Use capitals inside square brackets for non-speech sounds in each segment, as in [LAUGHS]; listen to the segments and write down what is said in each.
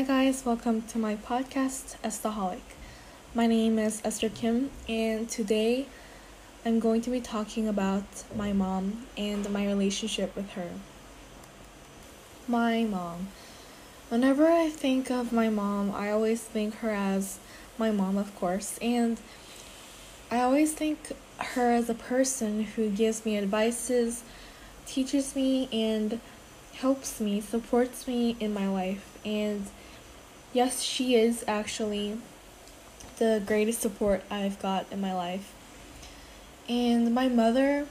Hi, guys, welcome to my podcast, Estaholic. My name is Esther Kim, and today I'm going to be talking about my mom and my relationship with her. My mom. Whenever I think of my mom, I always think her as my mom, of course, and I always think her as a person who gives me advices, teaches me, and helps me, supports me in my life. And yes, she is actually the greatest support I've got in my life. And my mother,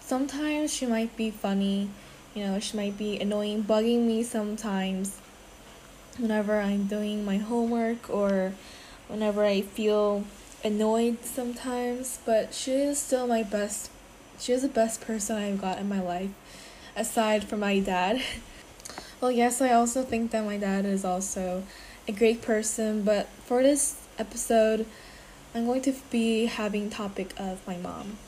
sometimes she might be funny, you know, she might be annoying, bugging me sometimes whenever I'm doing my homework or whenever I feel annoyed sometimes, but she is still my best. She is the best person I've got in my life, aside from my dad. [LAUGHS] well, yes, I also think that my dad is also a great person, but for this episode, I'm going to be having topic of my mom.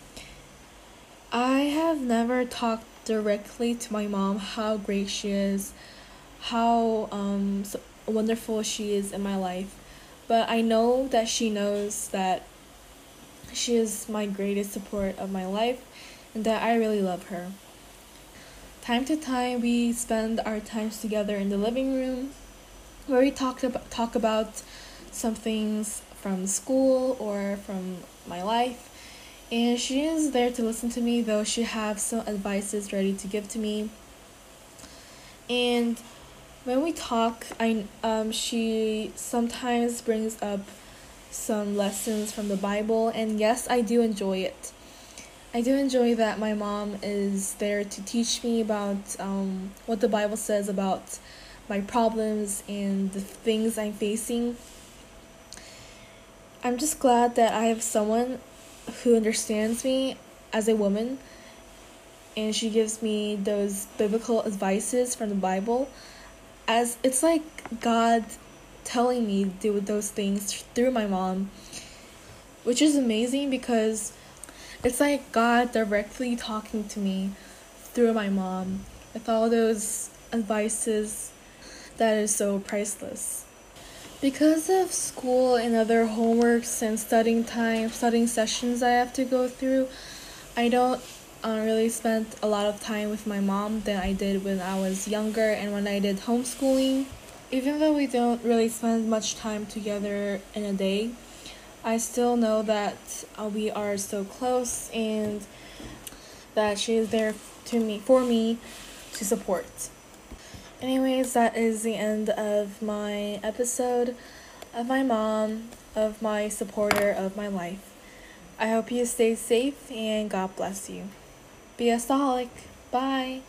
I have never talked directly to my mom how great she is, how um so wonderful she is in my life but I know that she knows that she is my greatest support of my life and that I really love her. Time to time, we spend our times together in the living room where we talk about, talk about some things from school or from my life. And she is there to listen to me, though she has some advices ready to give to me. And when we talk, I um she sometimes brings up some lessons from the Bible, and yes, I do enjoy it. I do enjoy that my mom is there to teach me about um, what the Bible says about my problems and the things I'm facing. I'm just glad that I have someone who understands me as a woman and she gives me those biblical advices from the Bible as it's like God telling me do those things through my mom, which is amazing because it's like God directly talking to me through my mom with all those advices that is so priceless. Because of school and other homeworks and studying time, studying sessions I have to go through, I don't uh, really spend a lot of time with my mom than I did when I was younger and when I did homeschooling. Even though we don't really spend much time together in a day, I still know that uh, we are so close and that she is there to me for me to support. Anyways, that is the end of my episode of my mom, of my supporter of my life. I hope you stay safe and God bless you. Be a staholic. Bye.